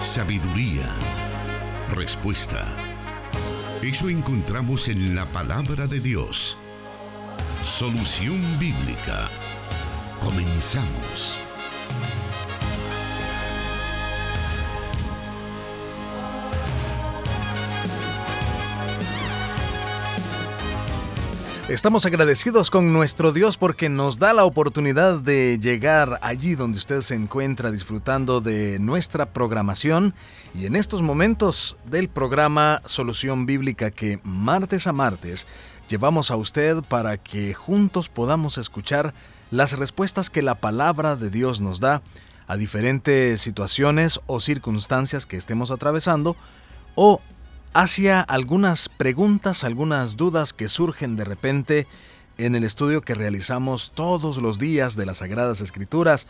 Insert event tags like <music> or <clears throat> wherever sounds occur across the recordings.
sabiduría, respuesta. Eso encontramos en la palabra de Dios. Solución bíblica. Comenzamos. Estamos agradecidos con nuestro Dios porque nos da la oportunidad de llegar allí donde usted se encuentra disfrutando de nuestra programación y en estos momentos del programa Solución Bíblica que martes a martes llevamos a usted para que juntos podamos escuchar las respuestas que la palabra de Dios nos da a diferentes situaciones o circunstancias que estemos atravesando o hacia algunas preguntas, algunas dudas que surgen de repente en el estudio que realizamos todos los días de las Sagradas Escrituras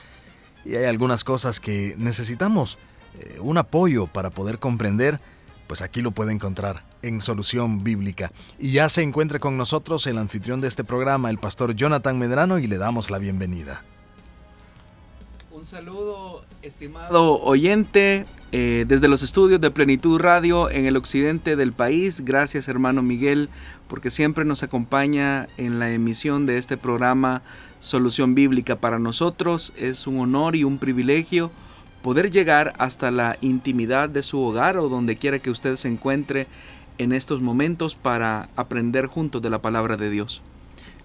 y hay algunas cosas que necesitamos eh, un apoyo para poder comprender, pues aquí lo puede encontrar en Solución Bíblica. Y ya se encuentra con nosotros el anfitrión de este programa, el pastor Jonathan Medrano, y le damos la bienvenida. Un saludo, estimado oyente, eh, desde los estudios de Plenitud Radio en el occidente del país. Gracias, hermano Miguel, porque siempre nos acompaña en la emisión de este programa Solución Bíblica. Para nosotros es un honor y un privilegio poder llegar hasta la intimidad de su hogar o donde quiera que usted se encuentre en estos momentos para aprender juntos de la palabra de Dios.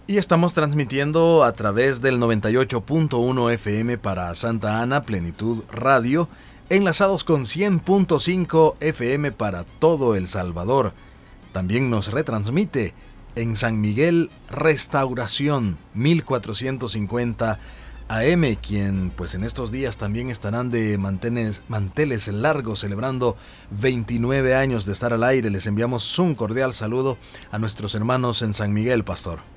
Y estamos transmitiendo a través del 98.1 FM para Santa Ana, Plenitud Radio, enlazados con 100.5 FM para todo El Salvador. También nos retransmite en San Miguel Restauración 1450 AM, quien pues en estos días también estarán de manteles, manteles largos celebrando 29 años de estar al aire. Les enviamos un cordial saludo a nuestros hermanos en San Miguel, Pastor.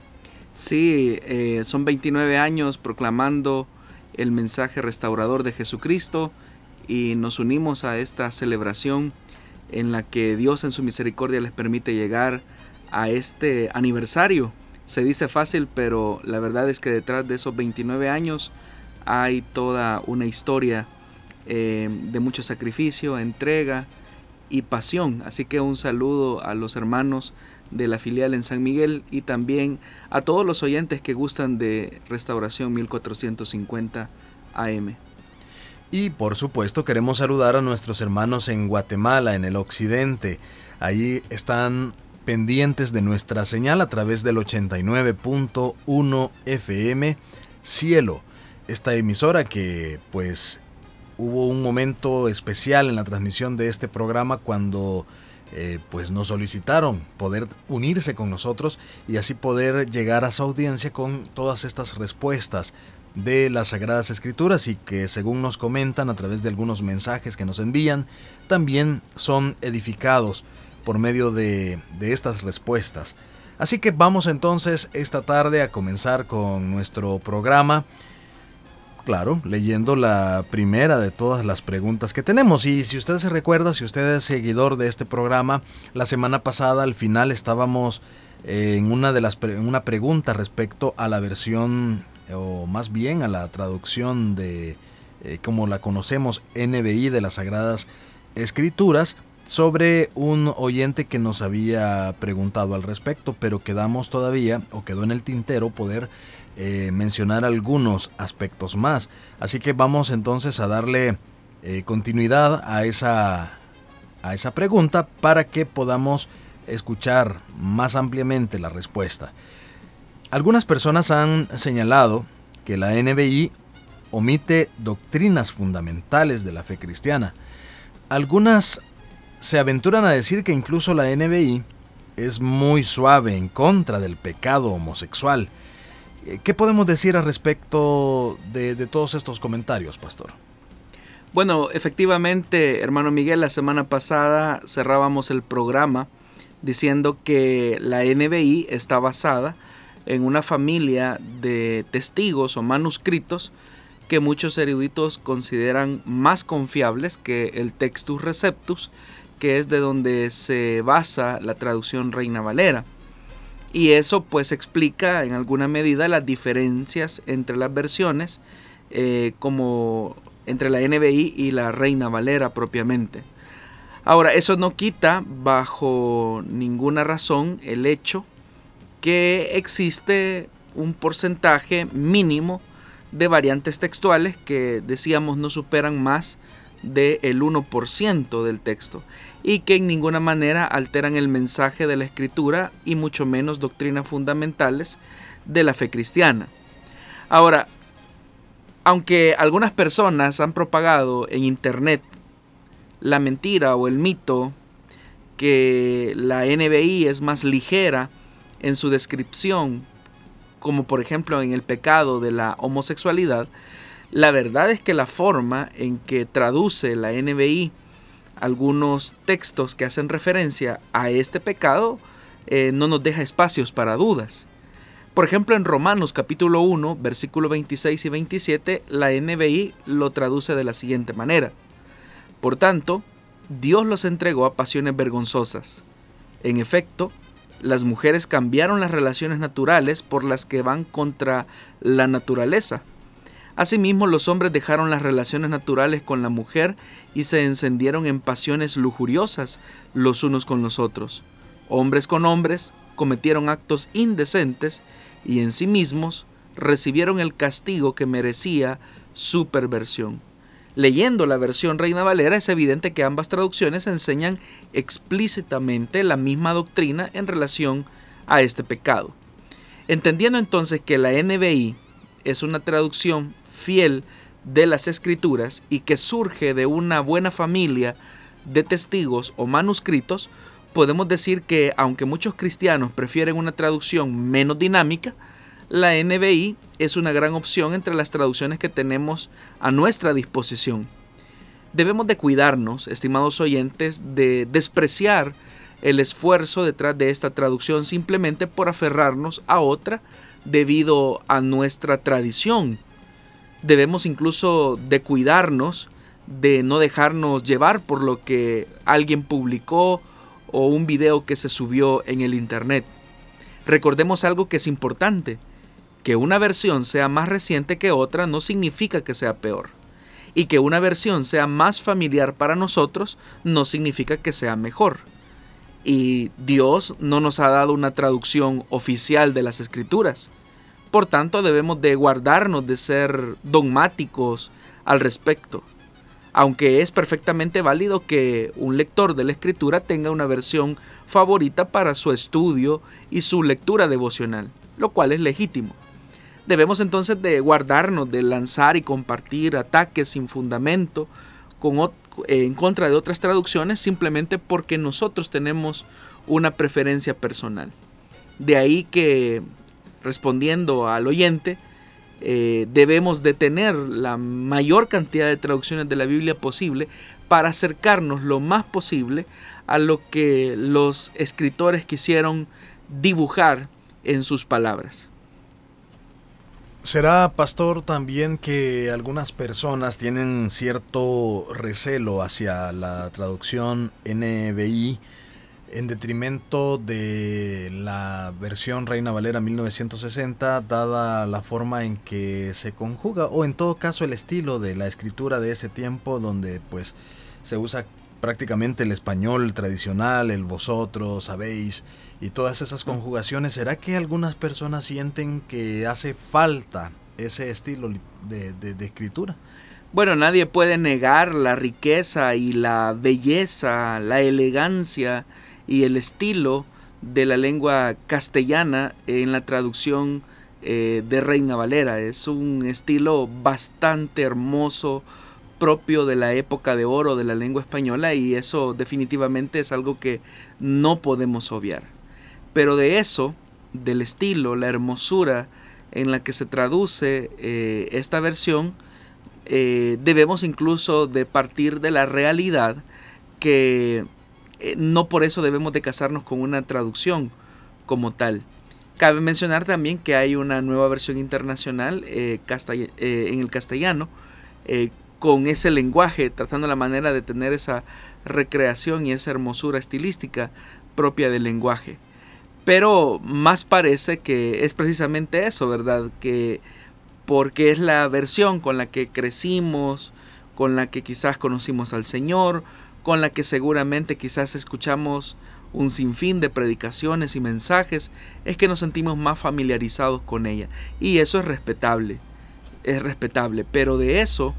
Sí, eh, son 29 años proclamando el mensaje restaurador de Jesucristo y nos unimos a esta celebración en la que Dios en su misericordia les permite llegar a este aniversario. Se dice fácil, pero la verdad es que detrás de esos 29 años hay toda una historia eh, de mucho sacrificio, entrega y pasión. Así que un saludo a los hermanos de la filial en San Miguel y también a todos los oyentes que gustan de Restauración 1450 AM. Y por supuesto queremos saludar a nuestros hermanos en Guatemala, en el occidente. Allí están pendientes de nuestra señal a través del 89.1 FM Cielo. Esta emisora que pues hubo un momento especial en la transmisión de este programa cuando eh, pues nos solicitaron poder unirse con nosotros y así poder llegar a su audiencia con todas estas respuestas de las Sagradas Escrituras y que según nos comentan a través de algunos mensajes que nos envían, también son edificados por medio de, de estas respuestas. Así que vamos entonces esta tarde a comenzar con nuestro programa claro, leyendo la primera de todas las preguntas que tenemos. Y si usted se recuerda, si usted es seguidor de este programa, la semana pasada al final estábamos eh, en una de las una pregunta respecto a la versión o más bien a la traducción de eh, como la conocemos NBI de las Sagradas Escrituras sobre un oyente que nos había preguntado al respecto, pero quedamos todavía o quedó en el tintero poder eh, mencionar algunos aspectos más. Así que vamos entonces a darle eh, continuidad a esa, a esa pregunta para que podamos escuchar más ampliamente la respuesta. Algunas personas han señalado que la NBI omite doctrinas fundamentales de la fe cristiana. Algunas se aventuran a decir que incluso la NBI es muy suave en contra del pecado homosexual ¿Qué podemos decir al respecto de, todos estos comentarios, pastor? Bueno, efectivamente, hermano Miguel, la semana pasada cerrábamos el programa diciendo que la NBI está basada en una familia de testigos o manuscritos que muchos eruditos consideran más confiables que el Textus Receptus, que es de donde se basa la traducción Reina Valera. Y eso pues explica en alguna medida las diferencias entre las versiones, eh, como entre la NBI y la Reina Valera propiamente. Ahora, eso no quita bajo ninguna razón el hecho que existe un porcentaje mínimo de variantes textuales que decíamos no superan más del 1% del texto y que en ninguna manera alteran el mensaje de la escritura y mucho menos doctrinas fundamentales de la fe cristiana. Ahora, aunque algunas personas han propagado en internet la mentira o el mito que la NBI es más ligera en su descripción, como por ejemplo en el pecado de la homosexualidad, la verdad es que la forma en que traduce la NBI algunos textos que hacen referencia a este pecado eh, no nos deja espacios para dudas. Por ejemplo, en Romanos capítulo 1, versículo 26 y 27, la NBI lo traduce de la siguiente manera. Por tanto, Dios los entregó a pasiones vergonzosas. En efecto, las mujeres cambiaron las relaciones naturales por las que van contra la naturaleza. Asimismo, los hombres dejaron las relaciones naturales con la mujer y se encendieron en pasiones lujuriosas los unos con los otros. Hombres con hombres cometieron actos indecentes y en sí mismos recibieron el castigo que merecía su perversión. Leyendo la versión Reina Valera es evidente que ambas traducciones enseñan explícitamente la misma doctrina en relación a este pecado. Entendiendo entonces que la NBI es una traducción fiel de las escrituras y que surge de una buena familia de testigos o manuscritos, podemos decir que aunque muchos cristianos prefieren una traducción menos dinámica, la NBI es una gran opción entre las traducciones que tenemos a nuestra disposición. Debemos de cuidarnos, estimados oyentes, de despreciar el esfuerzo detrás de esta traducción simplemente por aferrarnos a otra debido a nuestra tradición. Debemos incluso de cuidarnos de no dejarnos llevar por lo que alguien publicó o un video que se subió en el internet. Recordemos algo que es importante. Que una versión sea más reciente que otra no significa que sea peor. Y que una versión sea más familiar para nosotros no significa que sea mejor. Y Dios no nos ha dado una traducción oficial de las escrituras. Por tanto, debemos de guardarnos de ser dogmáticos al respecto. Aunque es perfectamente válido que un lector de la escritura tenga una versión favorita para su estudio y su lectura devocional, lo cual es legítimo. Debemos entonces de guardarnos de lanzar y compartir ataques sin fundamento en contra de otras traducciones simplemente porque nosotros tenemos una preferencia personal. De ahí que, respondiendo al oyente, eh, debemos de tener la mayor cantidad de traducciones de la Biblia posible para acercarnos lo más posible a lo que los escritores quisieron dibujar en sus palabras. ¿Será, pastor, también que algunas personas tienen cierto recelo hacia la traducción NBI en detrimento de la versión Reina Valera 1960, dada la forma en que se conjuga, o en todo caso el estilo de la escritura de ese tiempo, donde pues se usa prácticamente el español tradicional, el vosotros, sabéis, y todas esas conjugaciones, ¿será que algunas personas sienten que hace falta ese estilo de, de, escritura? Bueno, nadie puede negar la riqueza y la belleza, la elegancia y el estilo de la lengua castellana en la traducción eh, de Reina Valera. Es un estilo bastante hermoso, propio de la época de oro de la lengua española y eso definitivamente es algo que no podemos obviar. Pero de eso, del estilo, la hermosura en la que se traduce eh, esta versión, eh, debemos incluso de partir de la realidad que eh, no por eso debemos de casarnos con una traducción como tal. Cabe mencionar también que hay una nueva versión internacional en el castellano con ese lenguaje, tratando la manera de tener esa recreación y esa hermosura estilística propia del lenguaje. Pero más parece que es precisamente eso, ¿verdad? Que porque es la versión con la que crecimos, con la que quizás conocimos al Señor, con la que seguramente quizás escuchamos un sinfín de predicaciones y mensajes, es que nos sentimos más familiarizados con ella. Y eso es respetable, es respetable, pero de eso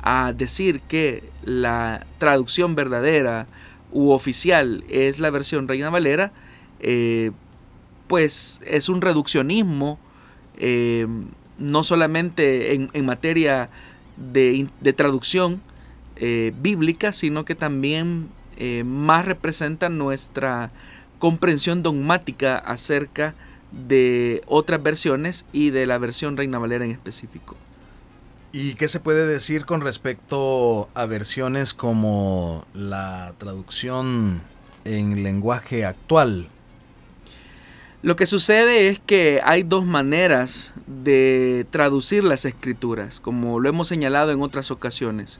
a decir que la traducción verdadera u oficial es la versión Reina Valera, eh, pues es un reduccionismo, eh, no solamente en, materia de, traducción eh, bíblica, sino que también más representa nuestra comprensión dogmática acerca de otras versiones y de la versión Reina Valera en específico. ¿Y qué se puede decir con respecto a versiones como la traducción en lenguaje actual? Lo que sucede es que hay dos maneras de traducir las escrituras, como lo hemos señalado en otras ocasiones.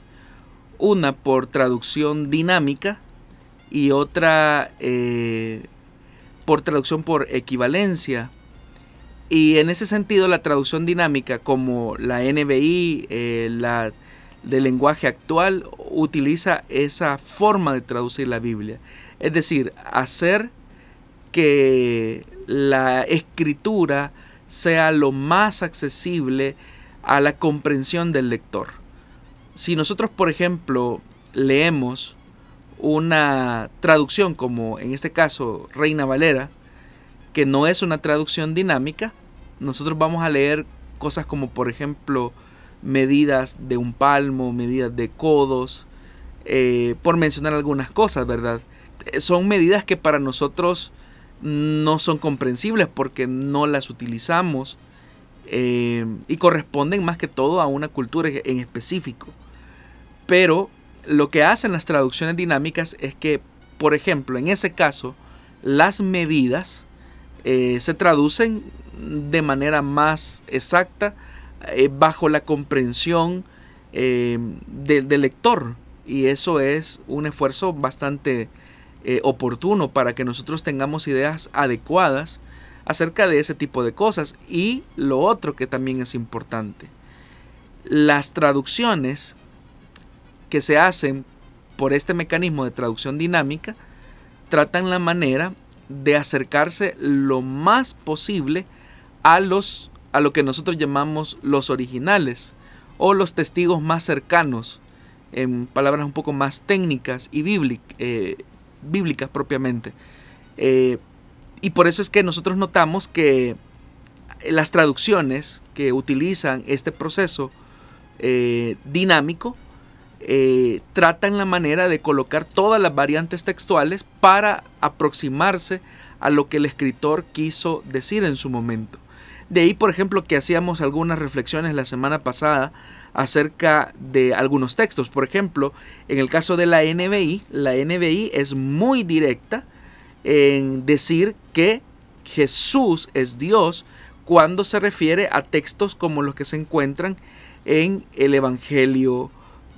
Una por traducción dinámica y otra eh, por traducción por equivalencia y en ese sentido la traducción dinámica como la NBI, eh, la del lenguaje actual, utiliza esa forma de traducir la Biblia. Es decir, hacer que la escritura sea lo más accesible a la comprensión del lector. Si nosotros, por ejemplo, leemos una traducción como en este caso Reina Valera, que no es una traducción dinámica, nosotros vamos a leer cosas como por ejemplo medidas de un palmo, medidas de codos, eh, por mencionar algunas cosas, ¿verdad? Son medidas que para nosotros no son comprensibles porque no las utilizamos eh, y corresponden más que todo a una cultura en específico. Pero lo que hacen las traducciones dinámicas es que, por ejemplo, en ese caso, las medidas eh, se traducen de manera más exacta eh, bajo la comprensión eh, del lector. Y eso es un esfuerzo bastante oportuno para que nosotros tengamos ideas adecuadas acerca de ese tipo de cosas. Y lo otro que también es importante, las traducciones que se hacen por este mecanismo de traducción dinámica tratan la manera de acercarse lo más posible a los a lo que nosotros llamamos los originales o los testigos más cercanos en palabras un poco más técnicas y eh, bíblicas propiamente. Eh, y por eso es que nosotros notamos que las traducciones que utilizan este proceso eh, dinámico eh, tratan la manera de colocar todas las variantes textuales para aproximarse a lo que el escritor quiso decir en su momento. De ahí, por ejemplo, que hacíamos algunas reflexiones la semana pasada acerca de algunos textos. Por ejemplo, en el caso de la NBI, la NBI es muy directa en decir que Jesús es Dios cuando se refiere a textos como los que se encuentran en el Evangelio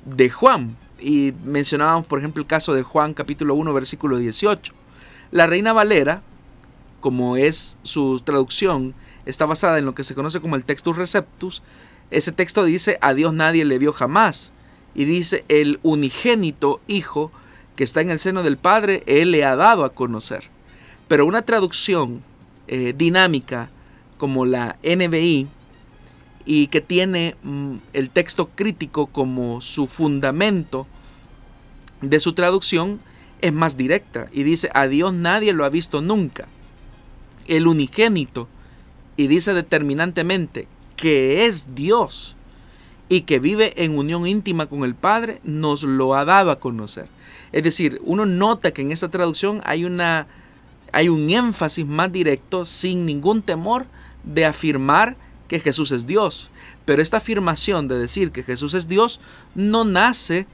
de Juan. Y mencionábamos, por ejemplo, el caso de Juan capítulo 1, versículo 18. La Reina Valera, como es su traducción, está basada en lo que se conoce como el Textus Receptus. Ese texto dice, a Dios nadie le vio jamás. Y dice, el unigénito Hijo que está en el seno del Padre, Él le ha dado a conocer. Pero una traducción eh, dinámica como la NBI, y que tiene mm, el texto crítico como su fundamento de su traducción, es más directa y dice, a Dios nadie lo ha visto nunca. El unigénito, y dice determinantemente que es Dios y que vive en unión íntima con el Padre, nos lo ha dado a conocer. Es decir, uno nota que en esta traducción hay, una, hay un énfasis más directo, sin ningún temor, de afirmar que Jesús es Dios. Pero esta afirmación de decir que Jesús es Dios no nace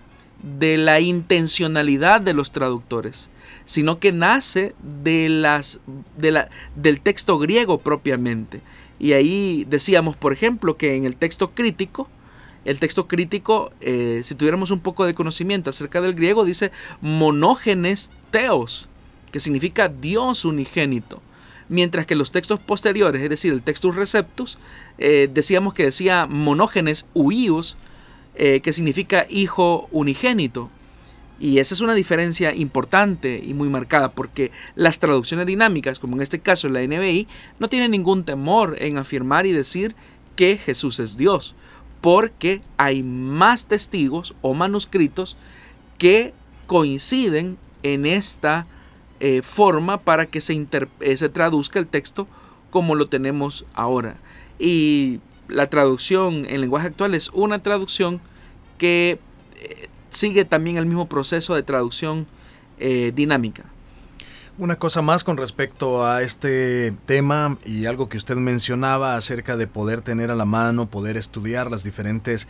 de la intencionalidad de los traductores, sino que nace de las, de la, del texto griego propiamente. Y ahí decíamos, por ejemplo, que en el texto crítico, el texto crítico, eh, si tuviéramos un poco de conocimiento acerca del griego, dice monógenes teos, que significa Dios unigénito mientras que los textos posteriores, es decir, el Textus Receptus, eh, decíamos que decía monógenes huíos, eh, que significa hijo unigénito. Y esa es una diferencia importante y muy marcada porque las traducciones dinámicas, como en este caso la NBI, no tienen ningún temor en afirmar y decir que Jesús es Dios, porque hay más testigos o manuscritos que coinciden en esta eh, forma para que se, eh, se traduzca el texto como lo tenemos ahora. Y la traducción en lenguaje actual es una traducción que eh, sigue también el mismo proceso de traducción dinámica. Una cosa más con respecto a este tema y algo que usted mencionaba acerca de poder tener a la mano, poder estudiar las diferentes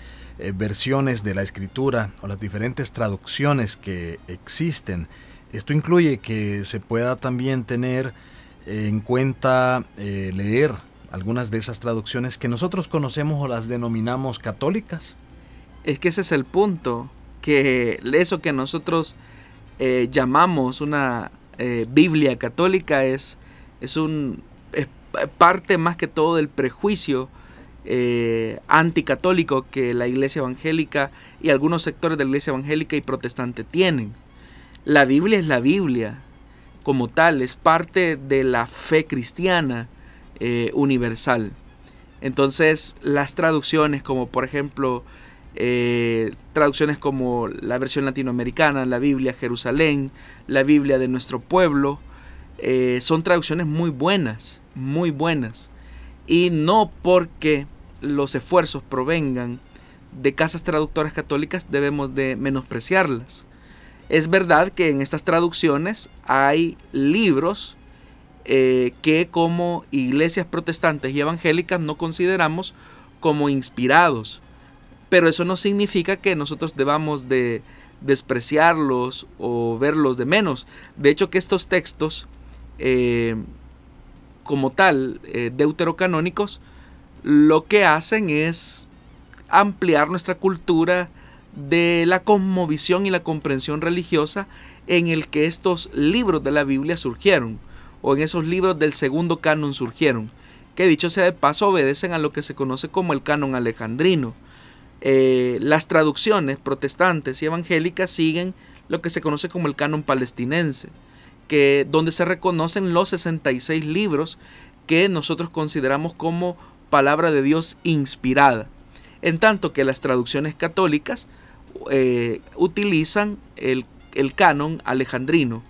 versiones de la escritura o las diferentes traducciones que existen esto incluye que se pueda también tener en cuenta eh, leer algunas de esas traducciones que nosotros conocemos o las denominamos católicas. Es que ese es el punto, que eso que nosotros eh, llamamos una eh, Biblia católica es, es, un, parte más que todo del prejuicio anticatólico que la iglesia evangélica y algunos sectores de la iglesia evangélica y protestante tienen. La Biblia es la Biblia como tal, es parte de la fe cristiana eh, universal. Entonces las traducciones como por ejemplo eh, traducciones como la versión latinoamericana, la Biblia Jerusalén, la Biblia de nuestro pueblo, eh, son traducciones muy buenas, muy buenas. Y no porque los esfuerzos provengan de casas traductoras católicas debemos de menospreciarlas. Es verdad que en estas traducciones hay libros eh, que como iglesias protestantes y evangélicas no consideramos como inspirados, pero eso no significa que nosotros debamos de despreciarlos o verlos de menos. De hecho que estos textos eh, como tal eh, deuterocanónicos lo que hacen es ampliar nuestra cultura de la conmovisión y la comprensión religiosa en el que estos libros de la Biblia surgieron, o en esos libros del segundo canon surgieron, que dicho sea de paso obedecen a lo que se conoce como el canon alejandrino. Eh, las traducciones protestantes y evangélicas siguen lo que se conoce como el canon palestinense, que, donde se reconocen los 66 libros que nosotros consideramos como palabra de Dios inspirada. En tanto que las traducciones católicas eh, utilizan el, canon alejandrino.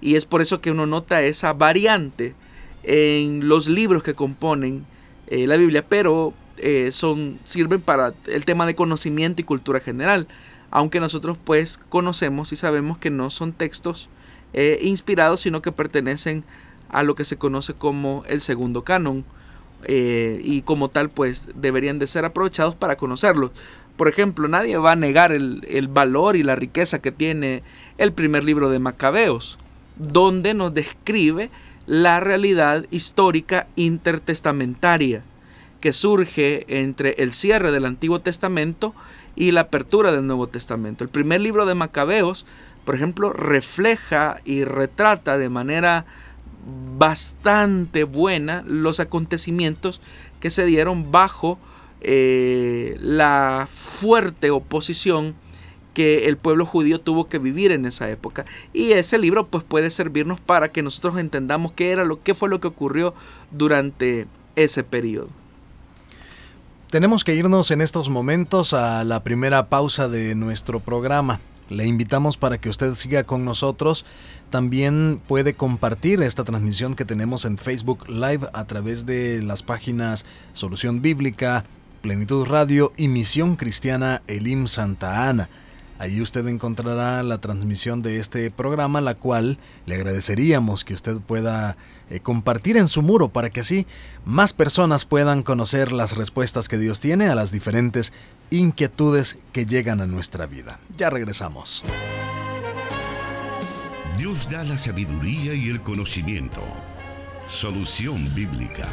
Y es por eso que uno nota esa variante en los libros que componen eh, la Biblia, pero eh, son, sirven para el tema de conocimiento y cultura general. Aunque nosotros pues conocemos y sabemos que no son textos inspirados, sino que pertenecen a lo que se conoce como el segundo canon. y como tal pues deberían de ser aprovechados para conocerlos. Por ejemplo, nadie va a negar el, valor y la riqueza que tiene el primer libro de Macabeos, donde nos describe la realidad histórica intertestamentaria que surge entre el cierre del Antiguo Testamento y la apertura del Nuevo Testamento. El primer libro de Macabeos, por ejemplo, refleja y retrata de manera bastante buena los acontecimientos que se dieron bajo eh, la fuerte oposición que el pueblo judío tuvo que vivir en esa época. Y ese libro pues puede servirnos para que nosotros entendamos qué era lo qué fue lo que ocurrió durante ese periodo. Tenemos que irnos en estos momentos a la primera pausa de nuestro programa. Le invitamos para que usted siga con nosotros. También puede compartir esta transmisión que tenemos en Facebook Live a través de las páginas Solución Bíblica, Plenitud Radio y Misión Cristiana Elim Santa Ana. Allí usted encontrará la transmisión de este programa, la cual le agradeceríamos que usted pueda eh, compartir en su muro para que así más personas puedan conocer las respuestas que Dios tiene a las diferentes inquietudes que llegan a nuestra vida. Ya regresamos. Dios da la sabiduría y el conocimiento. Solución bíblica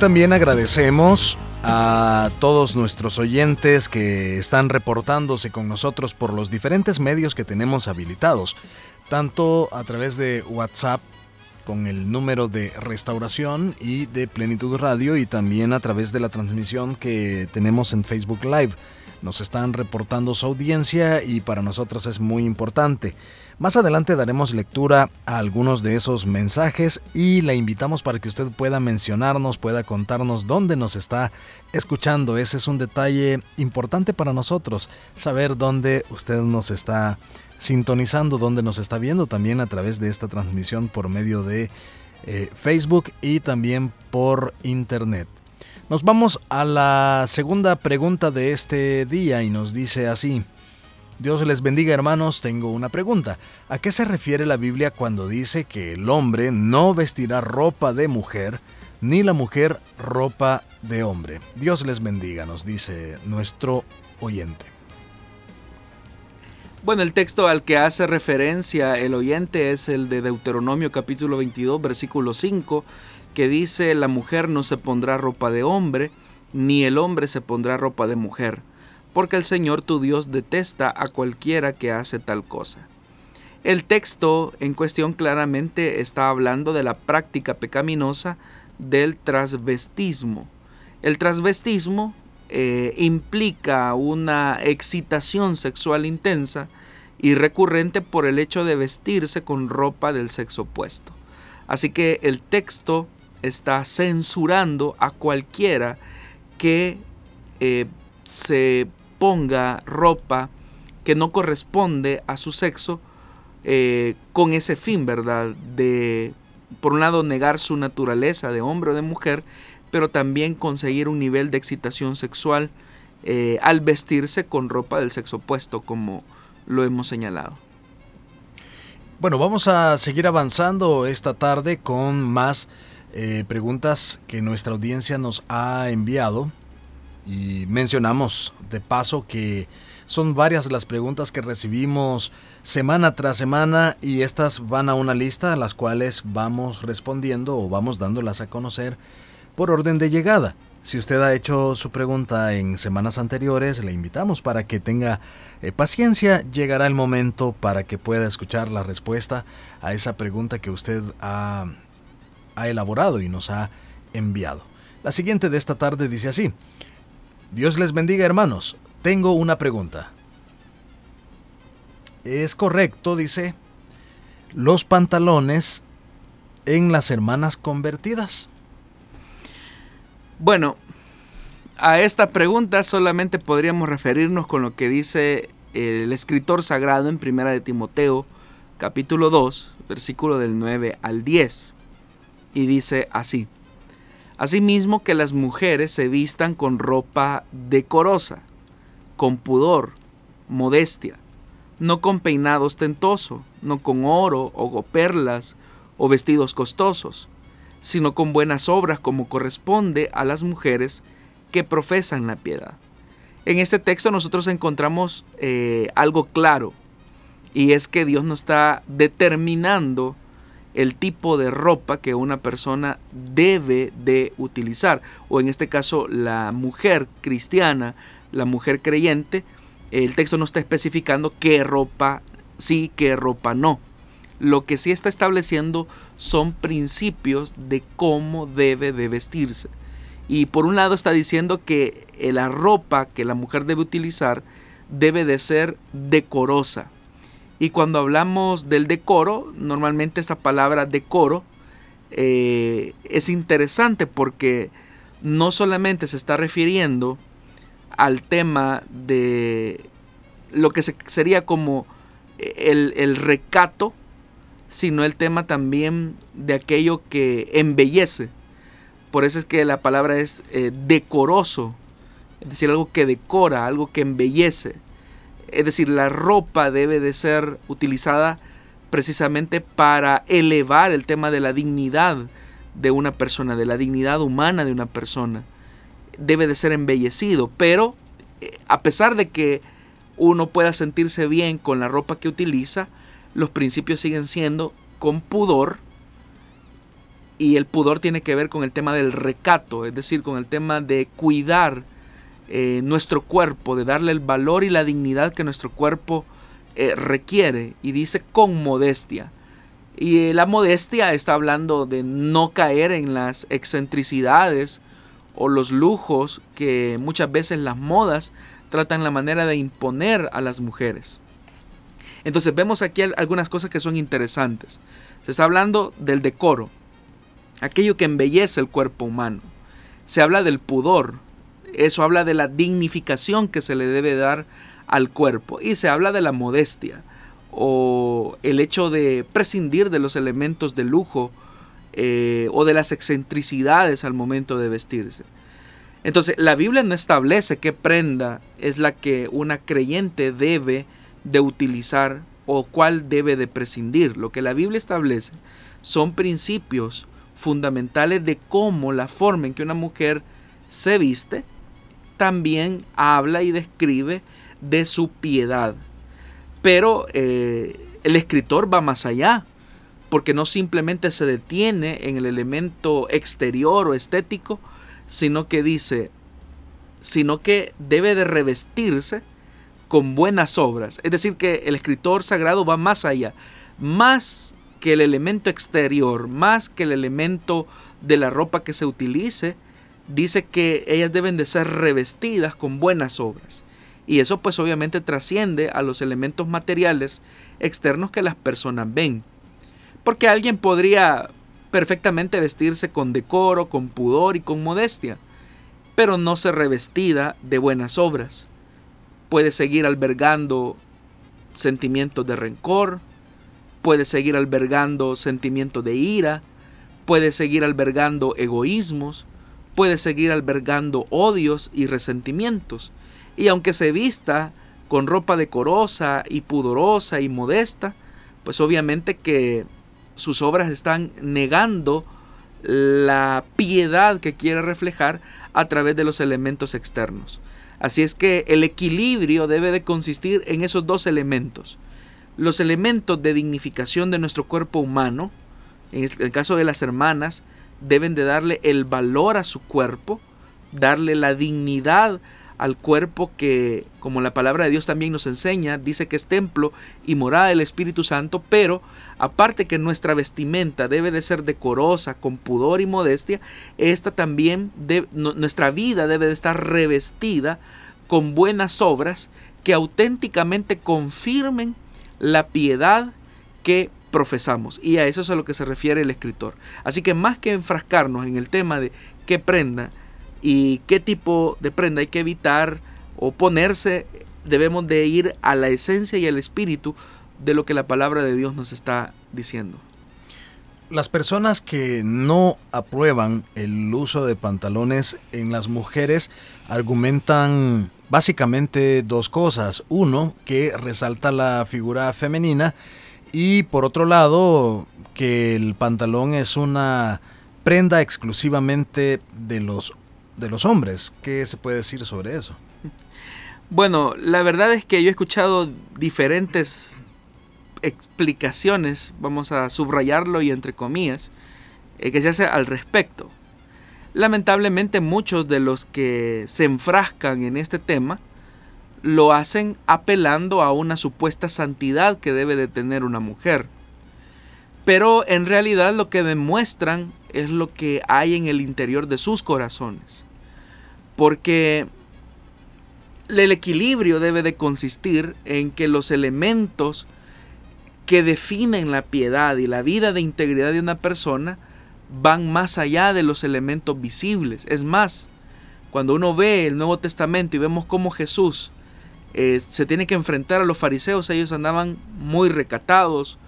también agradecemos a todos nuestros oyentes que están reportándose con nosotros por los diferentes medios que tenemos habilitados, tanto a través de WhatsApp con el número de restauración y de Plenitud Radio y también a través de la transmisión que tenemos en Facebook Live. Nos están reportando su audiencia y para nosotros es muy importante. Más adelante daremos lectura a algunos de esos mensajes y la invitamos para que usted pueda mencionarnos, pueda contarnos dónde nos está escuchando. Ese es un detalle importante para nosotros, saber dónde usted nos está sintonizando, dónde nos está viendo también a través de esta transmisión por medio de eh, Facebook y también por Internet. Nos vamos a la segunda pregunta de este día y nos dice así. Dios les bendiga hermanos, tengo una pregunta. ¿A qué se refiere la Biblia cuando dice que el hombre no vestirá ropa de mujer, ni la mujer ropa de hombre? Dios les bendiga, nos dice nuestro oyente. Bueno, el texto al que hace referencia el oyente es el de Deuteronomio capítulo 22, versículo 5, que dice, la mujer no se pondrá ropa de hombre, ni el hombre se pondrá ropa de mujer porque el Señor tu Dios detesta a cualquiera que hace tal cosa. El texto en cuestión claramente está hablando de la práctica pecaminosa del transvestismo. El transvestismo eh, implica una excitación sexual intensa y recurrente por el hecho de vestirse con ropa del sexo opuesto. Así que el texto está censurando a cualquiera que eh, se ponga ropa que no corresponde a su sexo eh, con ese fin, ¿verdad? De, por un lado, negar su naturaleza de hombre o de mujer, pero también conseguir un nivel de excitación sexual eh, al vestirse con ropa del sexo opuesto, como lo hemos señalado. Bueno, vamos a seguir avanzando esta tarde con más eh, preguntas que nuestra audiencia nos ha enviado. Y mencionamos de paso que son varias las preguntas que recibimos semana tras semana y estas van a una lista a las cuales vamos respondiendo o vamos dándolas a conocer por orden de llegada. Si usted ha hecho su pregunta en semanas anteriores, le invitamos para que tenga eh, paciencia. Llegará el momento para que pueda escuchar la respuesta a esa pregunta que usted ha, ha elaborado y nos ha enviado. La siguiente de esta tarde dice así. Dios les bendiga hermanos. Tengo una pregunta. Es correcto, dice, los pantalones en las hermanas convertidas. Bueno, a esta pregunta solamente podríamos referirnos con lo que dice el escritor sagrado en Primera de Timoteo, capítulo 2, versículo del 9 al 10. Y dice así: Asimismo que las mujeres se vistan con ropa decorosa, con pudor, modestia, no con peinado ostentoso, no con oro o perlas o vestidos costosos, sino con buenas obras como corresponde a las mujeres que profesan la piedad. En este texto nosotros encontramos eh, algo claro y es que Dios nos está determinando el tipo de ropa que una persona debe de utilizar. O en este caso, la mujer cristiana, la mujer creyente, el texto no está especificando qué ropa sí, qué ropa no. Lo que sí está estableciendo son principios de cómo debe de vestirse. Y por un lado está diciendo que la ropa que la mujer debe utilizar debe de ser decorosa y cuando hablamos del decoro, normalmente esta palabra decoro eh, es interesante porque no solamente se está refiriendo al tema de lo que sería como el, el, recato, sino el tema también de aquello que embellece. Por eso es que la palabra es eh, decoroso, es decir, algo que decora, algo que embellece. Es decir, la ropa debe de ser utilizada precisamente para elevar el tema de la dignidad de una persona, de la dignidad humana de una persona. Debe de ser embellecido, pero eh, a pesar de que uno pueda sentirse bien con la ropa que utiliza, los principios siguen siendo con pudor y el pudor tiene que ver con el tema del recato, es decir, con el tema de cuidar eh, nuestro cuerpo, de darle el valor y la dignidad que nuestro cuerpo eh, requiere. Y dice con modestia. Y la modestia está hablando de no caer en las excentricidades o los lujos que muchas veces las modas tratan la manera de imponer a las mujeres. Entonces vemos aquí algunas cosas que son interesantes. Se está hablando del decoro, aquello que embellece el cuerpo humano. Se habla del pudor, eso habla de la dignificación que se le debe dar al cuerpo. Y se habla de la modestia o el hecho de prescindir de los elementos de lujo eh, o de las excentricidades al momento de vestirse. Entonces, la Biblia no establece qué prenda es la que una creyente debe de utilizar o cuál debe de prescindir. Lo que la Biblia establece son principios fundamentales de cómo la forma en que una mujer se viste también habla y describe de su piedad. Pero eh, el escritor va más allá porque no simplemente se detiene en el elemento exterior o estético, sino que dice, sino que debe de revestirse con buenas obras. Es decir, que el escritor sagrado va más allá, más que el elemento exterior, más que el elemento de la ropa que se utilice, dice que ellas deben de ser revestidas con buenas obras. Y eso pues obviamente trasciende a los elementos materiales externos que las personas ven. Porque alguien podría perfectamente vestirse con decoro, con pudor y con modestia, pero no ser revestida de buenas obras. Puede seguir albergando sentimientos de rencor, puede seguir albergando sentimientos de ira, puede seguir albergando egoísmos, puede seguir albergando odios y resentimientos. Y aunque se vista con ropa decorosa y pudorosa y modesta, pues obviamente que sus obras están negando la piedad que quiere reflejar a través de los elementos externos. Así es que el equilibrio debe de consistir en esos dos elementos. Los elementos de dignificación de nuestro cuerpo humano, en el caso de las hermanas, deben de darle el valor a su cuerpo, darle la dignidad al cuerpo que, como la palabra de Dios también nos enseña, dice que es templo y morada del Espíritu Santo, pero aparte que nuestra vestimenta debe de ser decorosa, con pudor y modestia, esta también, nuestra vida debe de estar revestida con buenas obras que auténticamente confirmen la piedad que profesamos. Y a eso es a lo que se refiere el escritor. Así que más que enfrascarnos en el tema de qué prenda y qué tipo de prenda hay que evitar o ponerse, debemos de ir a la esencia y al espíritu de lo que la palabra de Dios nos está diciendo. Las personas que no aprueban el uso de pantalones en las mujeres argumentan básicamente dos cosas. Uno, que resalta la figura femenina y por otro lado, que el pantalón es una prenda exclusivamente de los de los hombres. ¿Qué se puede decir sobre eso? Bueno, la verdad es que yo he escuchado diferentes explicaciones, vamos a subrayarlo y entre comillas, eh, que se hace al respecto. Lamentablemente muchos de los que se enfrascan en este tema lo hacen apelando a una supuesta santidad que debe de tener una mujer. Pero en realidad lo que demuestran es lo que hay en el interior de sus corazones. Porque el equilibrio debe de consistir en que los elementos que definen la piedad y la vida de integridad de una persona van más allá de los elementos visibles. Es más, cuando uno ve el Nuevo Testamento y vemos cómo Jesús eh, se tiene que enfrentar a los fariseos, ellos andaban muy recatados,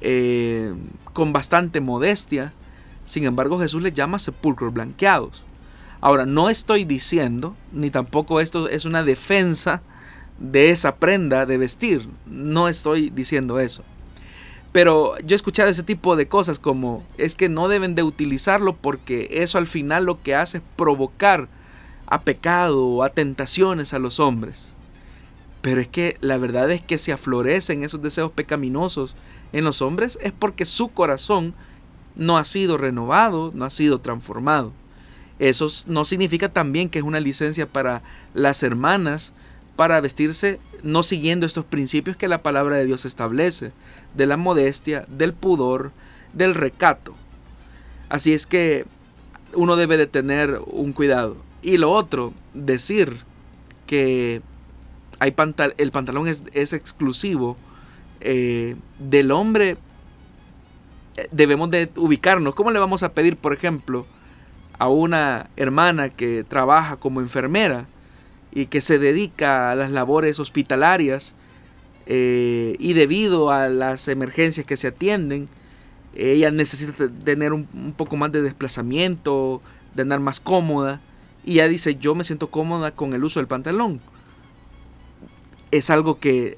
eh, con bastante modestia. Sin embargo, Jesús les llama sepulcros blanqueados. Ahora, no estoy diciendo, ni tampoco esto es una defensa de esa prenda de vestir. No estoy diciendo eso. Pero yo he escuchado ese tipo de cosas como es que no deben de utilizarlo porque eso al final lo que hace es provocar a pecado a tentaciones a los hombres. Pero es que la verdad es que si aflorecen esos deseos pecaminosos en los hombres es porque su corazón no ha sido renovado, no ha sido transformado. Eso no significa también que es una licencia para las hermanas para vestirse no siguiendo estos principios que la palabra de Dios establece, de la modestia, del pudor, del recato. Así es que uno debe de tener un cuidado. Y lo otro, decir que hay el pantalón es, exclusivo eh, del hombre, eh, debemos de ubicarnos. ¿Cómo le vamos a pedir, por ejemplo, a una hermana que trabaja como enfermera y que se dedica a las labores hospitalarias eh, y debido a las emergencias que se atienden, ella necesita tener un, poco más de desplazamiento, de andar más cómoda. Y ella dice, yo me siento cómoda con el uso del pantalón. Es algo que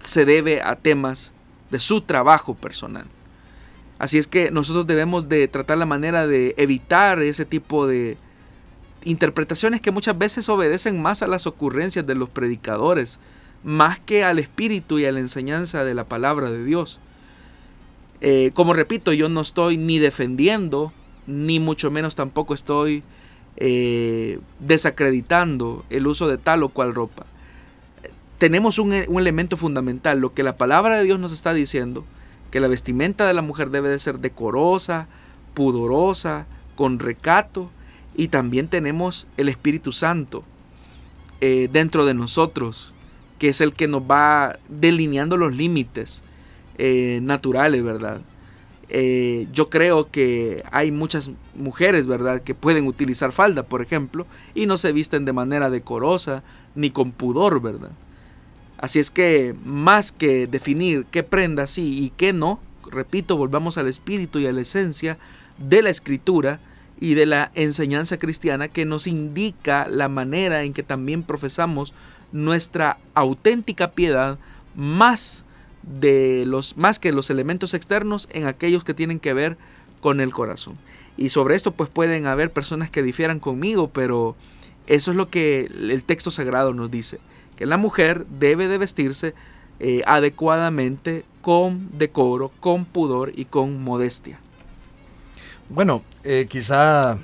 se debe a temas de su trabajo personal. Así es que nosotros debemos de tratar la manera de evitar ese tipo de interpretaciones que muchas veces obedecen más a las ocurrencias de los predicadores, más que al espíritu y a la enseñanza de la palabra de Dios. Eh, como repito, yo no estoy ni defendiendo, ni mucho menos tampoco estoy eh, desacreditando el uso de tal o cual ropa. Tenemos un, elemento fundamental, lo que la palabra de Dios nos está diciendo, que la vestimenta de la mujer debe de ser decorosa, pudorosa, con recato, y también tenemos el Espíritu Santo eh, dentro de nosotros, que es el que nos va delineando los límites eh, naturales, ¿verdad? Eh, yo creo que hay muchas mujeres, ¿verdad?, que pueden utilizar falda, por ejemplo, y no se visten de manera decorosa ni con pudor, ¿verdad? Así es que más que definir qué prenda sí y qué no, repito, volvamos al espíritu y a la esencia de la escritura y de la enseñanza cristiana que nos indica la manera en que también profesamos nuestra auténtica piedad más de los más que los elementos externos en aquellos que tienen que ver con el corazón. Y sobre esto pues pueden haber personas que difieran conmigo, pero eso es lo que el texto sagrado nos dice, que la mujer debe de vestirse eh, adecuadamente con decoro, con pudor y con modestia. Bueno, eh, quizá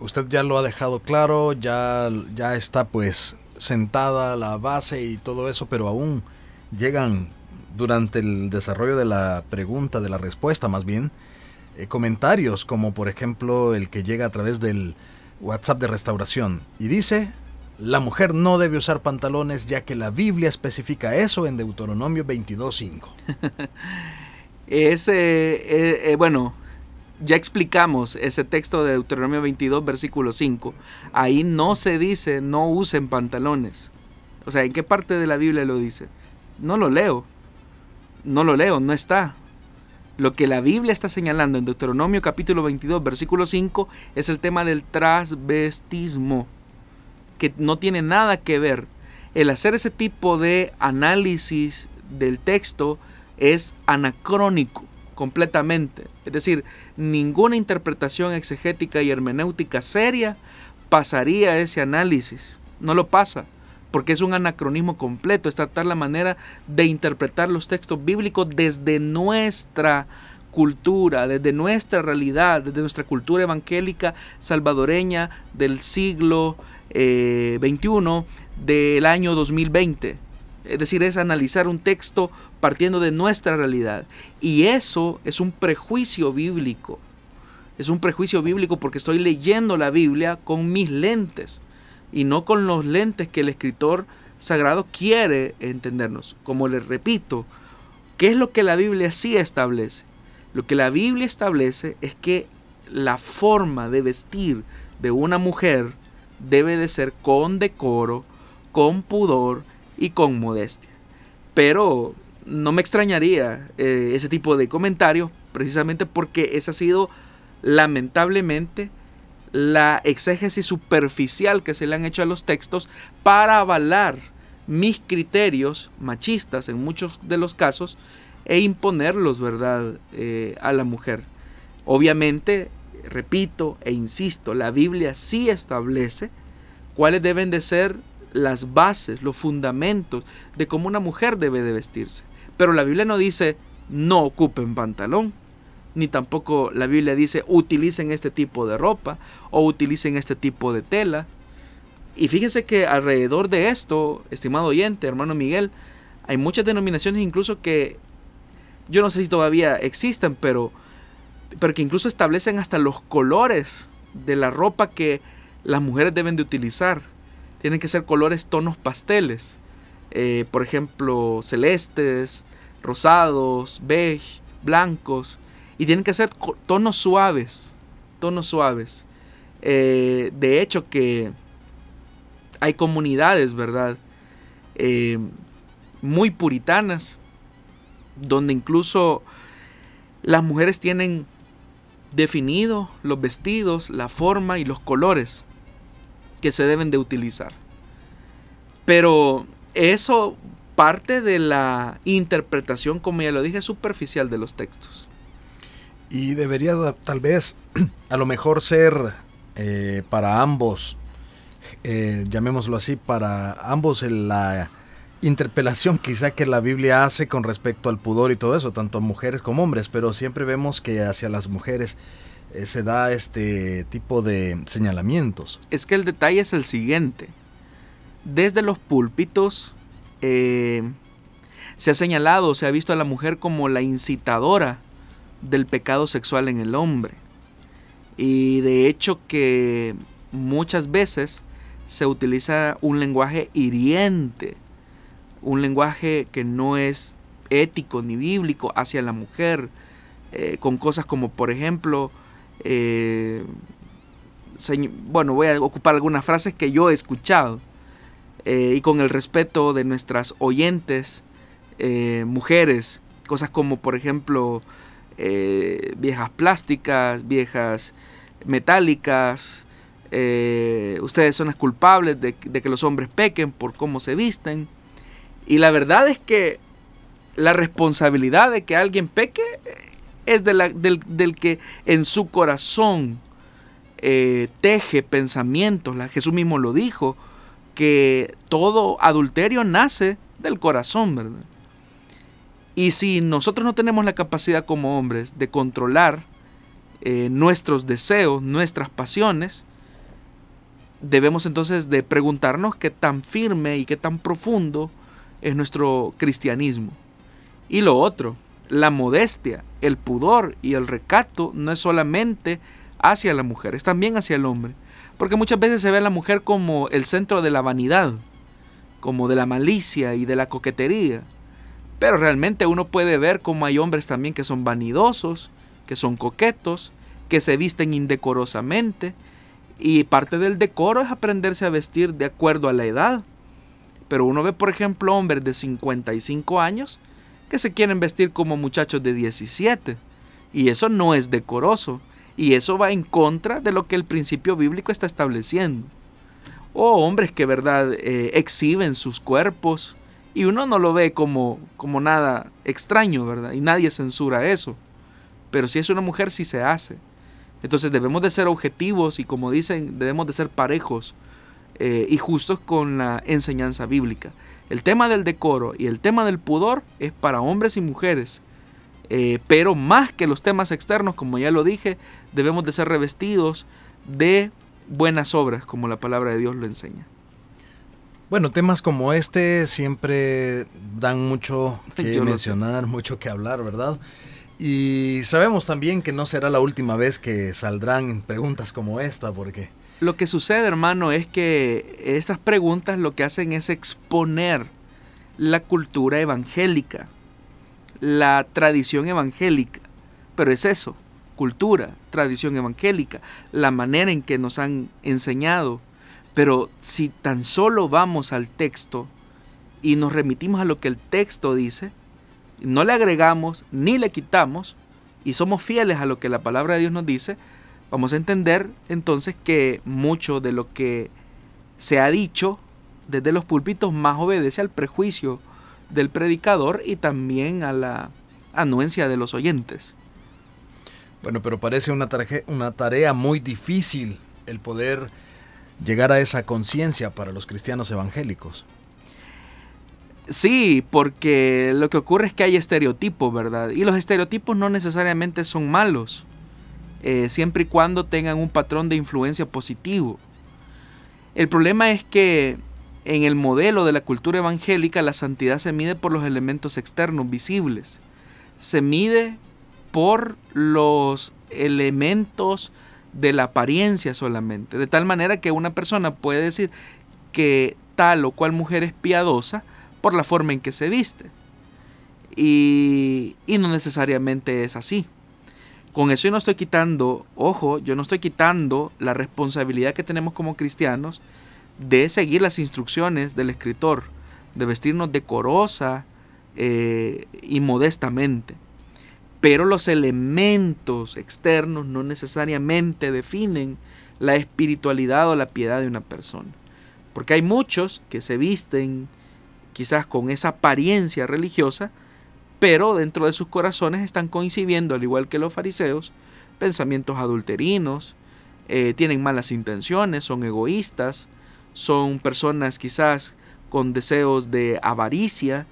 usted ya lo ha dejado claro, ya, ya está pues sentada la base y todo eso, pero aún llegan durante el desarrollo de la pregunta, de la respuesta más bien, eh, comentarios como por ejemplo el que llega a través del WhatsApp de restauración y dice, la mujer no debe usar pantalones ya que la Biblia especifica eso en Deuteronomio 22.5. <laughs> Ese, eh, eh, bueno, ya explicamos ese texto de Deuteronomio 22, versículo 5. Ahí no se dice no usen pantalones. O sea, ¿en qué parte de la Biblia lo dice? No lo leo no lo leo, no está. Lo que la Biblia está señalando en Deuteronomio capítulo 22, versículo 5, es el tema del transvestismo, que no tiene nada que ver. El hacer ese tipo de análisis del texto es anacrónico completamente. Es decir, ninguna interpretación exegética y hermenéutica seria pasaría ese análisis. No lo pasa porque es un anacronismo completo, es tratar la manera de interpretar los textos bíblicos desde nuestra cultura, desde nuestra realidad, desde nuestra cultura evangélica salvadoreña del siglo XXI, eh, del año 2020. Es decir, es analizar un texto partiendo de nuestra realidad. Y eso es un prejuicio bíblico. Es un prejuicio bíblico porque estoy leyendo la Biblia con mis lentes y no con los lentes que el escritor sagrado quiere entendernos. Como les repito, ¿qué es lo que la Biblia sí establece? Lo que la Biblia establece es que la forma de vestir de una mujer debe de ser con decoro, con pudor y con modestia. Pero no me extrañaría eh, ese tipo de comentarios precisamente porque esa ha sido lamentablemente la exégesis superficial que se le han hecho a los textos para avalar mis criterios machistas en muchos de los casos e imponerlos, ¿verdad?, eh, a la mujer. Obviamente, repito e insisto, la Biblia sí establece cuáles deben de ser las bases, los fundamentos de cómo una mujer debe de vestirse. Pero la Biblia no dice no ocupen pantalón ni tampoco la Biblia dice utilicen este tipo de ropa o utilicen este tipo de tela. Y fíjense que alrededor de esto, estimado oyente, hermano Miguel, hay muchas denominaciones incluso que yo no sé si todavía existen, pero, pero que incluso establecen hasta los colores de la ropa que las mujeres deben de utilizar. Tienen que ser colores tonos pasteles. Eh, por ejemplo, celestes, rosados, beige, blancos. Y tienen que ser tonos suaves. Tonos suaves. Eh, de hecho que hay comunidades, ¿verdad? Eh, muy puritanas, donde incluso las mujeres tienen definido los vestidos, la forma y los colores que se deben de utilizar. Pero eso parte de la interpretación, como ya lo dije, superficial de los textos. Y debería tal vez, <clears throat> a lo mejor ser eh, para ambos, eh, llamémoslo así, para ambos la interpelación quizá que la Biblia hace con respecto al pudor y todo eso, tanto mujeres como hombres, pero siempre vemos que hacia las mujeres eh, se da este tipo de señalamientos. Es que el detalle es el siguiente. Desde los púlpitos eh, se ha señalado, se ha visto a la mujer como la incitadora del pecado sexual en el hombre. Y de hecho que muchas veces se utiliza un lenguaje hiriente, un lenguaje que no es ético ni bíblico hacia la mujer, eh, con cosas como por ejemplo, eh, bueno, voy a ocupar algunas frases que yo he escuchado eh, y con el respeto de nuestras oyentes mujeres, cosas como por ejemplo viejas plásticas, viejas metálicas, ustedes son las culpables de, que los hombres pequen por cómo se visten. Y la verdad es que la responsabilidad de que alguien peque es de la, del, que en su corazón eh, teje pensamientos. La, Jesús mismo lo dijo, que todo adulterio nace del corazón. Y si nosotros no tenemos la capacidad como hombres de controlar eh, nuestros deseos, nuestras pasiones, debemos entonces de preguntarnos qué tan firme y qué tan profundo es nuestro cristianismo. Y lo otro, la modestia, el pudor y el recato no es solamente hacia la mujer, es también hacia el hombre. Porque muchas veces se ve a la mujer como el centro de la vanidad, como de la malicia y de la coquetería. Pero realmente uno puede ver como hay hombres también que son vanidosos, que son coquetos, que se visten indecorosamente. Y parte del decoro es aprenderse a vestir de acuerdo a la edad. Pero uno ve, por ejemplo, hombres de 55 años que se quieren vestir como muchachos de 17. Y eso no es decoroso. Y eso va en contra de lo que el principio bíblico está estableciendo. O hombres que, verdad, eh, exhiben sus cuerpos. Y uno no lo ve como, como nada extraño, ¿verdad? Y nadie censura eso. Pero si es una mujer, sí se hace. Entonces debemos de ser objetivos y como dicen, debemos de ser parejos eh, y justos con la enseñanza bíblica. El tema del decoro y el tema del pudor es para hombres y mujeres. Eh, pero más que los temas externos, como ya lo dije, debemos de ser revestidos de buenas obras, como la palabra de Dios lo enseña. Bueno, temas como este siempre dan mucho <laughs> que mencionar, mucho que hablar, ¿verdad? Y sabemos también que no será la última vez que saldrán preguntas como esta, porque lo que sucede, hermano, es que estas preguntas lo que hacen es exponer la cultura evangélica, la tradición evangélica. Pero es eso, cultura, tradición evangélica, la manera en que nos han enseñado. Pero si tan solo vamos al texto y nos remitimos a lo que el texto dice, no le agregamos ni le quitamos y somos fieles a lo que la palabra de Dios nos dice, Vamos a entender entonces que mucho de lo que se ha dicho desde los púlpitos más obedece al prejuicio del predicador y también a la anuencia de los oyentes. Bueno, pero parece una, una tarea muy difícil el poder llegar a esa conciencia para los cristianos evangélicos. Sí, porque lo que ocurre es que hay estereotipos, ¿verdad? Y los estereotipos no necesariamente son malos, eh, siempre y cuando tengan un patrón de influencia positivo. El problema es que en el modelo de la cultura evangélica la santidad se mide por los elementos externos visibles. Se mide por los elementos de la apariencia solamente. De tal manera que una persona puede decir que tal o cual mujer es piadosa por la forma en que se viste. Y, y no necesariamente es así. Con eso yo no estoy quitando, ojo, yo no estoy quitando la responsabilidad que tenemos como cristianos de seguir las instrucciones del escritor, de vestirnos decorosa eh, y modestamente. Pero los elementos externos no necesariamente definen la espiritualidad o la piedad de una persona. Porque hay muchos que se visten quizás con esa apariencia religiosa, pero dentro de sus corazones están coincidiendo, al igual que los fariseos, pensamientos adulterinos, eh, tienen malas intenciones, son egoístas, son personas quizás con deseos de avaricia,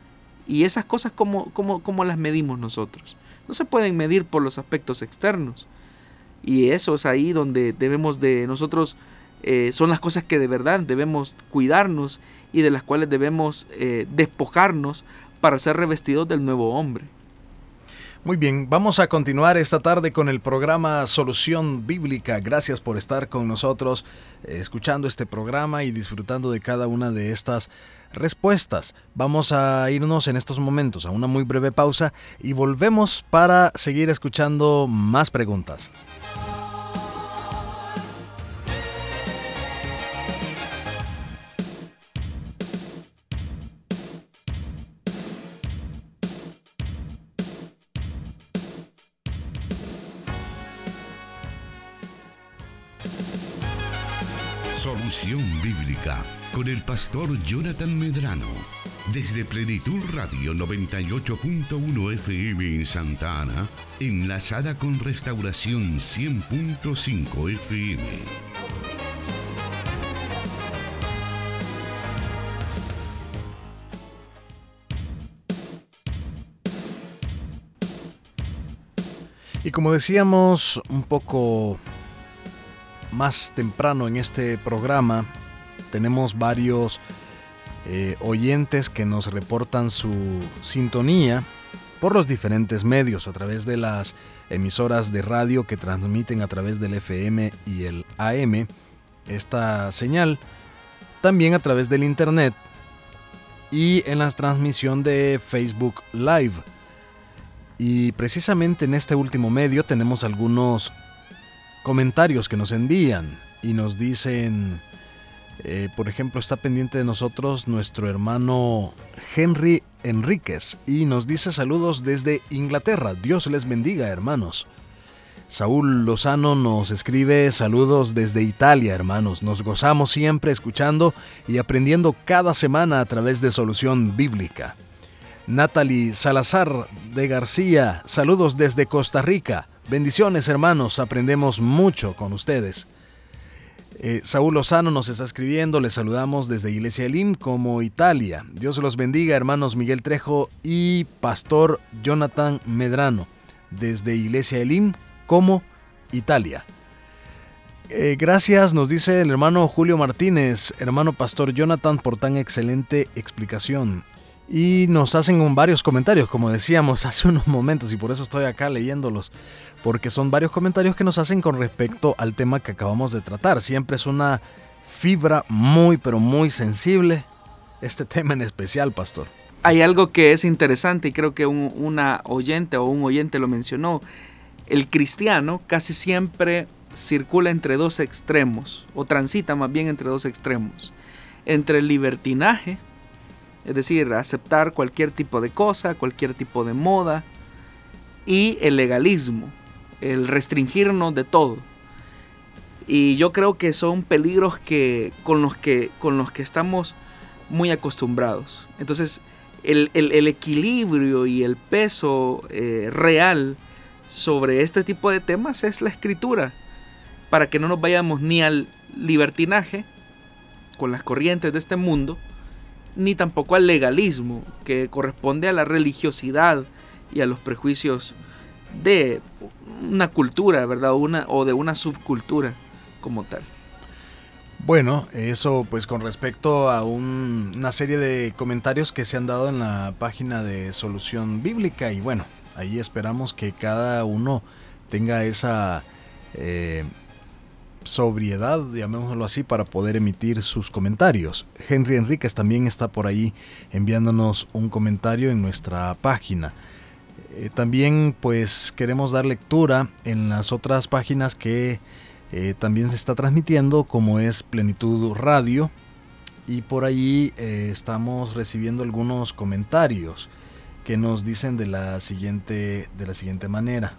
y esas cosas como, como, las medimos nosotros. No se pueden medir por los aspectos externos. Y eso es ahí donde debemos de nosotros, eh, son las cosas que de verdad debemos cuidarnos y de las cuales debemos eh, despojarnos para ser revestidos del nuevo hombre. Muy bien, vamos a continuar esta tarde con el programa Solución Bíblica. Gracias por estar con nosotros, eh, escuchando este programa y disfrutando de cada una de estas respuestas. Vamos a irnos en estos momentos a una muy breve pausa y volvemos para seguir escuchando más preguntas. Con el pastor Jonathan Medrano. Desde Plenitud Radio 98.1 FM en Santa Ana, enlazada con Restauración 100.5 FM. Y como decíamos un poco más temprano en este programa tenemos varios eh, oyentes que nos reportan su sintonía por los diferentes medios a través de las emisoras de radio que transmiten a través del FM y el AM esta señal, también a través del internet y en la transmisión de Facebook Live. Y precisamente en este último medio tenemos algunos comentarios que nos envían y nos dicen, eh, por ejemplo, está pendiente de nosotros nuestro hermano Henry Enríquez y nos dice saludos desde Inglaterra. Dios les bendiga, hermanos. Saúl Lozano nos escribe saludos desde Italia, hermanos. Nos gozamos siempre escuchando y aprendiendo cada semana a través de Solución Bíblica. Natalie Salazar de García, saludos desde Costa Rica. Bendiciones hermanos, aprendemos mucho con ustedes. Eh, Saúl Lozano nos está escribiendo, les saludamos desde Iglesia Elim como Italia. Dios los bendiga hermanos Miguel Trejo y Pastor Jonathan Medrano desde Iglesia Elim como Italia. Eh, gracias, nos dice el hermano Julio Martínez, hermano Pastor Jonathan, por tan excelente explicación. Y nos hacen varios comentarios, como decíamos <laughs> hace unos momentos, y por eso estoy acá leyéndolos porque son varios comentarios que nos hacen con respecto al tema que acabamos de tratar. Siempre es una fibra muy, pero muy sensible este <laughs> tema en especial, pastor. Hay algo que es interesante y creo que un, una oyente o un oyente lo mencionó. El cristiano casi siempre circula entre dos extremos, o transita más bien entre dos extremos. Entre el libertinaje, es decir, aceptar cualquier tipo de cosa, cualquier tipo de moda, y el legalismo, el restringirnos de todo. Y yo creo que son peligros que, con, los que, con los que estamos muy acostumbrados. Entonces, el, equilibrio y el peso eh, real sobre este tipo de temas es la escritura, para que no nos vayamos ni al libertinaje con las corrientes de este mundo, ni tampoco al legalismo, que corresponde a la religiosidad y a los prejuicios de una cultura, ¿verdad? Una, o de una subcultura como tal. Bueno, eso pues con respecto a una serie de comentarios que se han dado en la página de Solución Bíblica y bueno, ahí esperamos que cada uno tenga esa eh, sobriedad, llamémoslo así, para poder emitir sus comentarios. Henry Enríquez también está por ahí enviándonos un comentario en nuestra página. Eh, también pues queremos dar lectura en las otras páginas que eh, también se está transmitiendo como es Plenitud Radio y por ahí eh, estamos recibiendo algunos comentarios que nos dicen de la siguiente de la siguiente manera.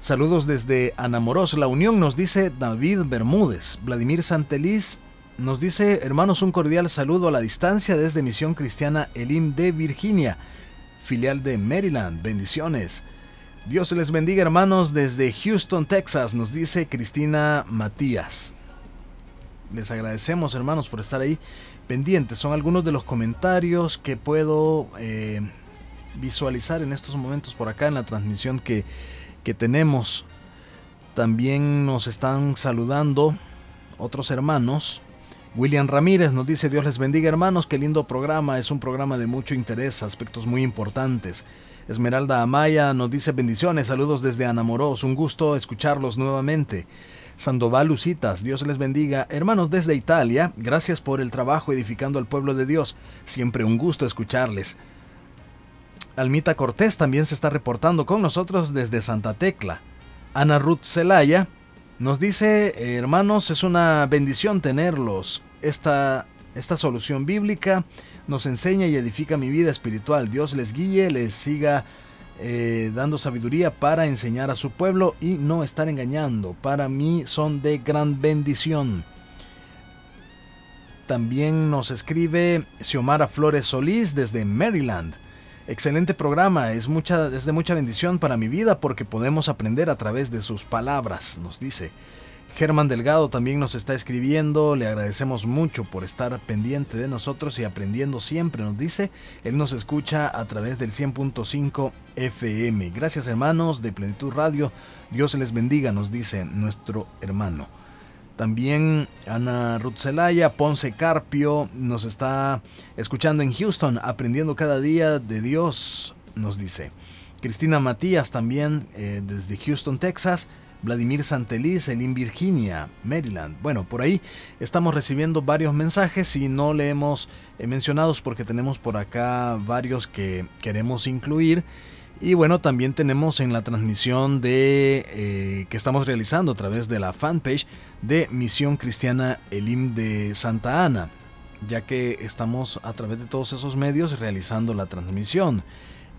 Saludos desde Anamoros, La Unión, nos dice David Bermúdez. Vladimir Santeliz nos dice, hermanos, un cordial saludo a la distancia desde Misión Cristiana Elim de Virginia, filial de Maryland. Bendiciones. Dios les bendiga, hermanos, desde Houston, Texas, nos dice Cristina Matías. Les agradecemos, hermanos, por estar ahí pendientes. Son algunos de los comentarios que puedo eh, visualizar en estos momentos por acá en la transmisión que que tenemos. También nos están saludando otros hermanos. William Ramírez nos dice Dios les bendiga hermanos, qué lindo programa, es un programa de mucho interés, aspectos muy importantes. Esmeralda Amaya nos dice bendiciones, saludos desde Anamoros, un gusto escucharlos nuevamente. Sandoval Lucitas, Dios les bendiga. Hermanos desde Italia, gracias por el trabajo edificando al pueblo de Dios. Siempre un gusto escucharles. Almita Cortés también se está reportando con nosotros desde Santa Tecla. Ana Ruth Zelaya nos dice, hermanos, es una bendición tenerlos. Esta, esta solución bíblica nos enseña y edifica mi vida espiritual. Dios les guíe, les siga eh, dando sabiduría para enseñar a su pueblo y no estar engañando. Para mí son de gran bendición. También nos escribe Xiomara Flores Solís desde Maryland. Excelente programa, es, de mucha bendición para mi vida porque podemos aprender a través de sus palabras, nos dice. Germán Delgado también nos está escribiendo, le agradecemos mucho por estar pendiente de nosotros y aprendiendo siempre, nos dice. Él nos escucha a través del 100.5 FM. Gracias hermanos de Plenitud Radio, Dios les bendiga, nos dice nuestro hermano. También Ana Rutzelaya, Ponce Carpio nos está escuchando en Houston, aprendiendo cada día de Dios, nos dice. Cristina Matías también eh, desde Houston, Texas. Vladimir Santeliz, en Virginia, Maryland. Bueno, por ahí estamos recibiendo varios mensajes y no le hemos eh, mencionados porque tenemos por acá varios que queremos incluir. Y bueno, también tenemos en la transmisión de eh, que estamos realizando a través de la fanpage de Misión Cristiana Elim de Santa Ana, ya que estamos a través de todos esos medios realizando la transmisión.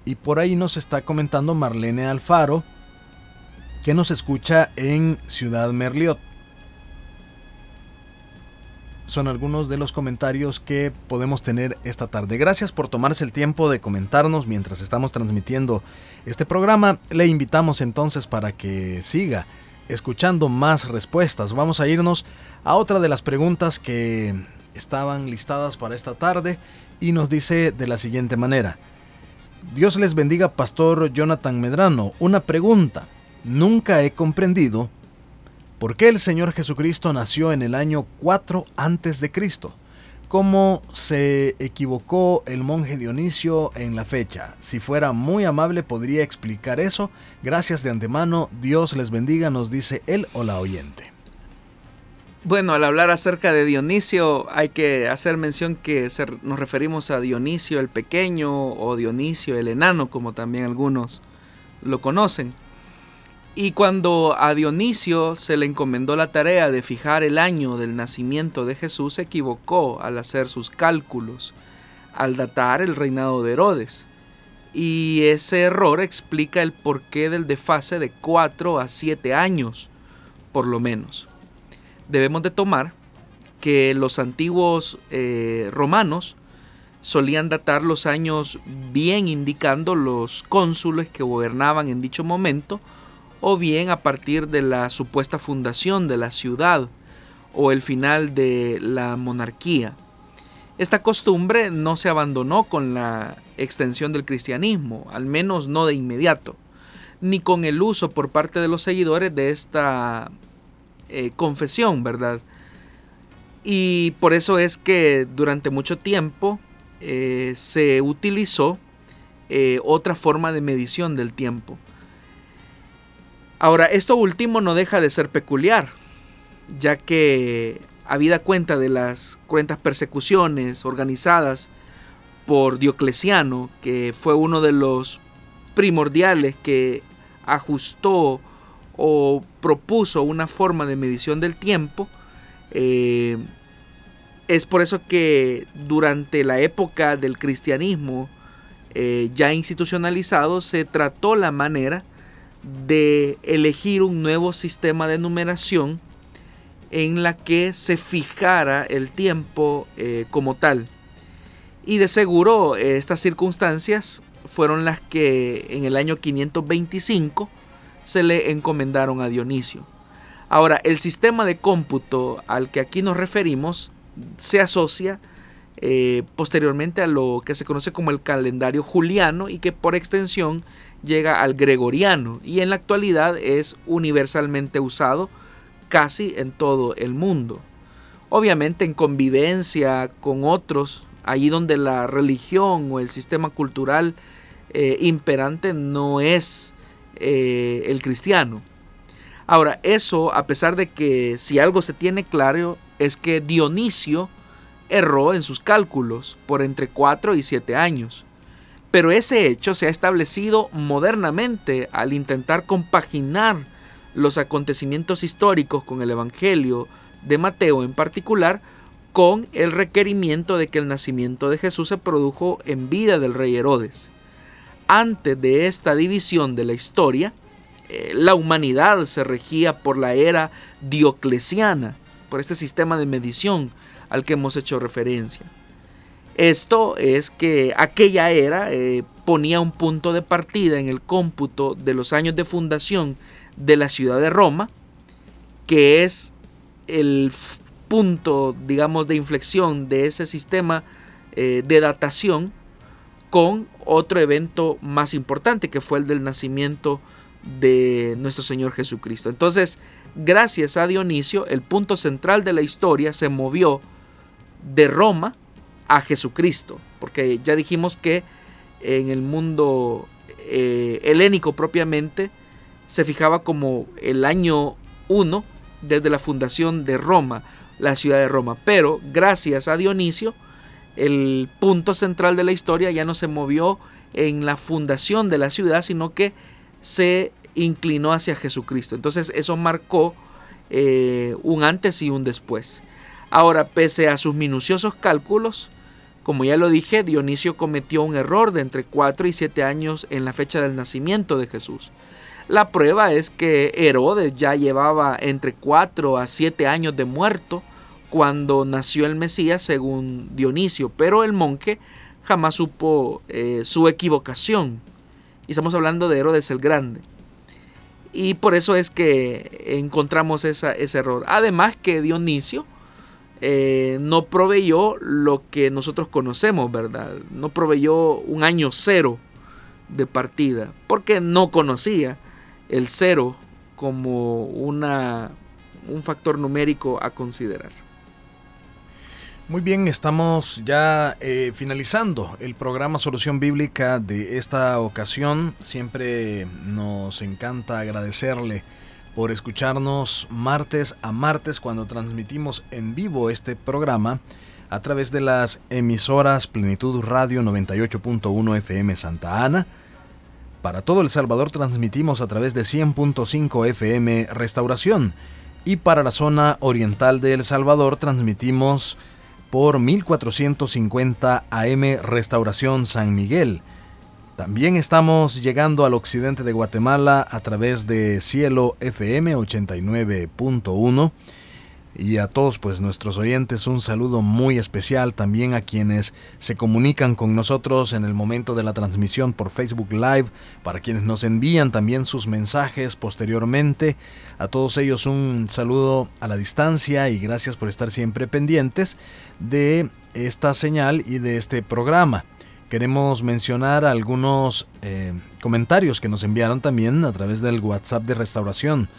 Y por ahí nos está comentando Marlene Alfaro, que nos escucha en Ciudad Merliot son algunos de los comentarios que podemos tener esta tarde. Gracias por tomarse el tiempo de comentarnos mientras estamos transmitiendo este programa. Le invitamos entonces para que siga escuchando más respuestas. Vamos a irnos a otra de las preguntas que estaban listadas para esta tarde y nos dice de la siguiente manera. Dios les bendiga, Pastor Jonathan Medrano. Una pregunta. Nunca he comprendido ¿Por qué el Señor Jesucristo nació en el año 4 antes de Cristo? ¿Cómo se equivocó el monje Dionisio en la fecha? Si fuera muy amable podría explicar eso. Gracias de antemano. Dios les bendiga, nos dice él o la oyente. Bueno, al hablar acerca de Dionisio hay que hacer mención que nos referimos a Dionisio el pequeño o Dionisio el enano, como también algunos lo conocen. Y cuando a Dionisio se le encomendó la tarea de fijar el año del nacimiento de Jesús, se equivocó al hacer sus cálculos, al datar el reinado de Herodes. Y ese error explica el porqué del desfase de 4 a 7 años, por lo menos. Debemos de tomar que los antiguos eh, romanos solían datar los años bien indicando los cónsules que gobernaban en dicho momento, o bien a partir de la supuesta fundación de la ciudad o el final de la monarquía. Esta costumbre no se abandonó con la extensión del cristianismo, al menos no de inmediato, ni con el uso por parte de los seguidores de esta eh, confesión, ¿verdad? Y por eso es que durante mucho tiempo eh, se utilizó eh, otra forma de medición del tiempo. Ahora, esto último no deja de ser peculiar, ya que habida cuenta de las cruentas persecuciones organizadas por Diocleciano, que fue uno de los primordiales que ajustó o propuso una forma de medición del tiempo, eh, es por eso que durante la época del cristianismo eh, ya institucionalizado se trató la manera de elegir un nuevo sistema de numeración en la que se fijara el tiempo eh, como tal. Y de seguro eh, estas circunstancias fueron las que en el año 525 se le encomendaron a Dionisio. Ahora, el sistema de cómputo al que aquí nos referimos se asocia eh, posteriormente a lo que se conoce como el calendario juliano y que por extensión llega al gregoriano y en la actualidad es universalmente usado casi en todo el mundo. Obviamente en convivencia con otros, allí donde la religión o el sistema cultural eh, imperante no es eh, el cristiano. Ahora, eso a pesar de que si algo se tiene claro es que Dionisio erró en sus cálculos por entre 4 y 7 años. Pero ese hecho se ha establecido modernamente al intentar compaginar los acontecimientos históricos con el Evangelio de Mateo en particular, con el requerimiento de que el nacimiento de Jesús se produjo en vida del rey Herodes. Antes de esta división de la historia, eh, la humanidad se regía por la era dioclesiana, por este sistema de medición al que hemos hecho referencia. Esto es que aquella era eh, ponía un punto de partida en el cómputo de los años de fundación de la ciudad de Roma, que es el punto, digamos, de inflexión de ese sistema eh, de datación con otro evento más importante que fue el del nacimiento de nuestro Señor Jesucristo. Entonces, gracias a Dionisio, el punto central de la historia se movió de Roma a Jesucristo, porque ya dijimos que en el mundo eh, helénico propiamente se fijaba como el año 1 desde la fundación de Roma, la ciudad de Roma, pero gracias a Dionisio, el punto central de la historia ya no se movió en la fundación de la ciudad, sino que se inclinó hacia Jesucristo. Entonces eso marcó eh, un antes y un después. Ahora, pese a sus minuciosos cálculos, como ya lo dije, Dionisio cometió un error de entre 4 y 7 años en la fecha del nacimiento de Jesús. La prueba es que Herodes ya llevaba entre 4 a 7 años de muerto cuando nació el Mesías según Dionisio, pero el monje jamás supo eh, su equivocación. Y estamos hablando de Herodes el Grande. Y por eso es que encontramos ese error. Además que Dionisio eh, no proveyó lo que nosotros conocemos, ¿verdad? No proveyó un año cero de partida, porque no conocía el cero como una, un factor numérico a considerar. Muy bien, estamos ya eh, finalizando el programa Solución Bíblica de esta ocasión. Siempre nos encanta agradecerle por escucharnos martes a martes cuando transmitimos en vivo este programa a través de las emisoras Plenitud Radio 98.1 FM Santa Ana. Para todo El Salvador transmitimos a través de 100.5 FM Restauración y para la zona oriental de El Salvador transmitimos por 1450 AM Restauración San Miguel. También estamos llegando al occidente de Guatemala a través de Cielo FM 89.1 y a todos pues nuestros oyentes un saludo muy especial también a quienes se comunican con nosotros en el momento de la transmisión por Facebook Live, para quienes nos envían también sus mensajes posteriormente, a todos ellos un saludo a la distancia y gracias por estar siempre pendientes de esta señal y de este programa. Queremos mencionar algunos eh, comentarios que nos enviaron también a través del WhatsApp de restauración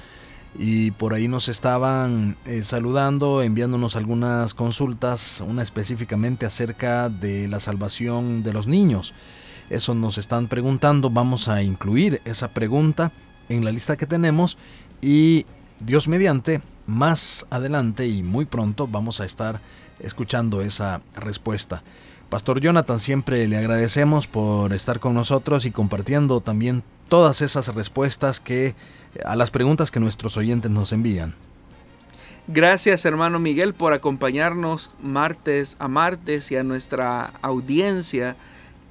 y por ahí nos estaban eh, saludando, enviándonos algunas consultas, una específicamente acerca de la salvación de los niños. Eso nos están preguntando, vamos a incluir esa pregunta en la lista que tenemos y Dios mediante, más adelante y muy pronto vamos a estar escuchando esa respuesta. Pastor Jonathan, siempre le agradecemos por estar con nosotros y compartiendo también todas esas respuestas que a las preguntas que nuestros oyentes nos envían. Gracias hermano Miguel por acompañarnos martes a martes y a nuestra audiencia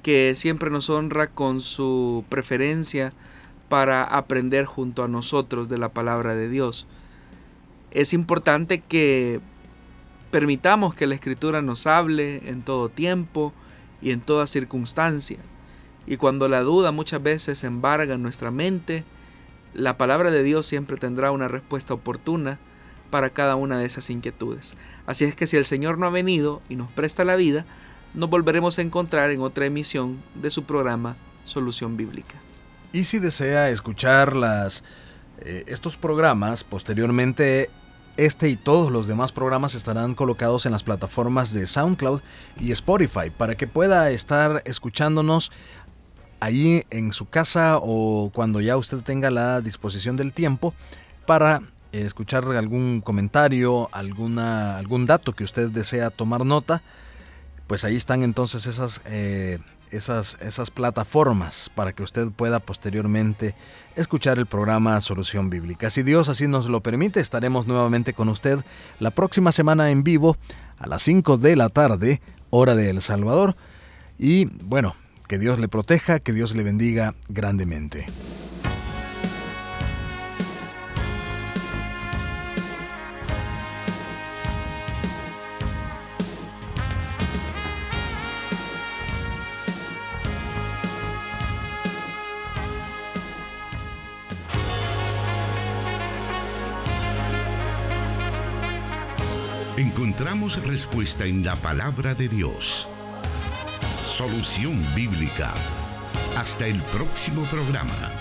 que siempre nos honra con su preferencia para aprender junto a nosotros de la palabra de Dios. Es importante que permitamos que la escritura nos hable en todo tiempo y en toda circunstancia. Y cuando la duda muchas veces embarga nuestra mente, la palabra de Dios siempre tendrá una respuesta oportuna para cada una de esas inquietudes. Así es que si el Señor no ha venido y nos presta la vida, nos volveremos a encontrar en otra emisión de su programa Solución Bíblica. Y si desea escuchar las, eh, estos programas, posteriormente este y todos los demás programas estarán colocados en las plataformas de SoundCloud y Spotify para que pueda estar escuchándonos ahí en su casa o cuando ya usted tenga la disposición del tiempo para escuchar algún comentario, alguna, algún dato que usted desea tomar nota, pues ahí están entonces esas, eh, esas, esas plataformas para que usted pueda posteriormente escuchar el programa Solución Bíblica. Si Dios así nos lo permite, estaremos nuevamente con usted la próxima semana en vivo a las 5 de la tarde, hora de El Salvador. Y bueno, que Dios le proteja, que Dios le bendiga grandemente. Encontramos respuesta en la palabra de Dios. Solución Bíblica. Hasta el próximo programa.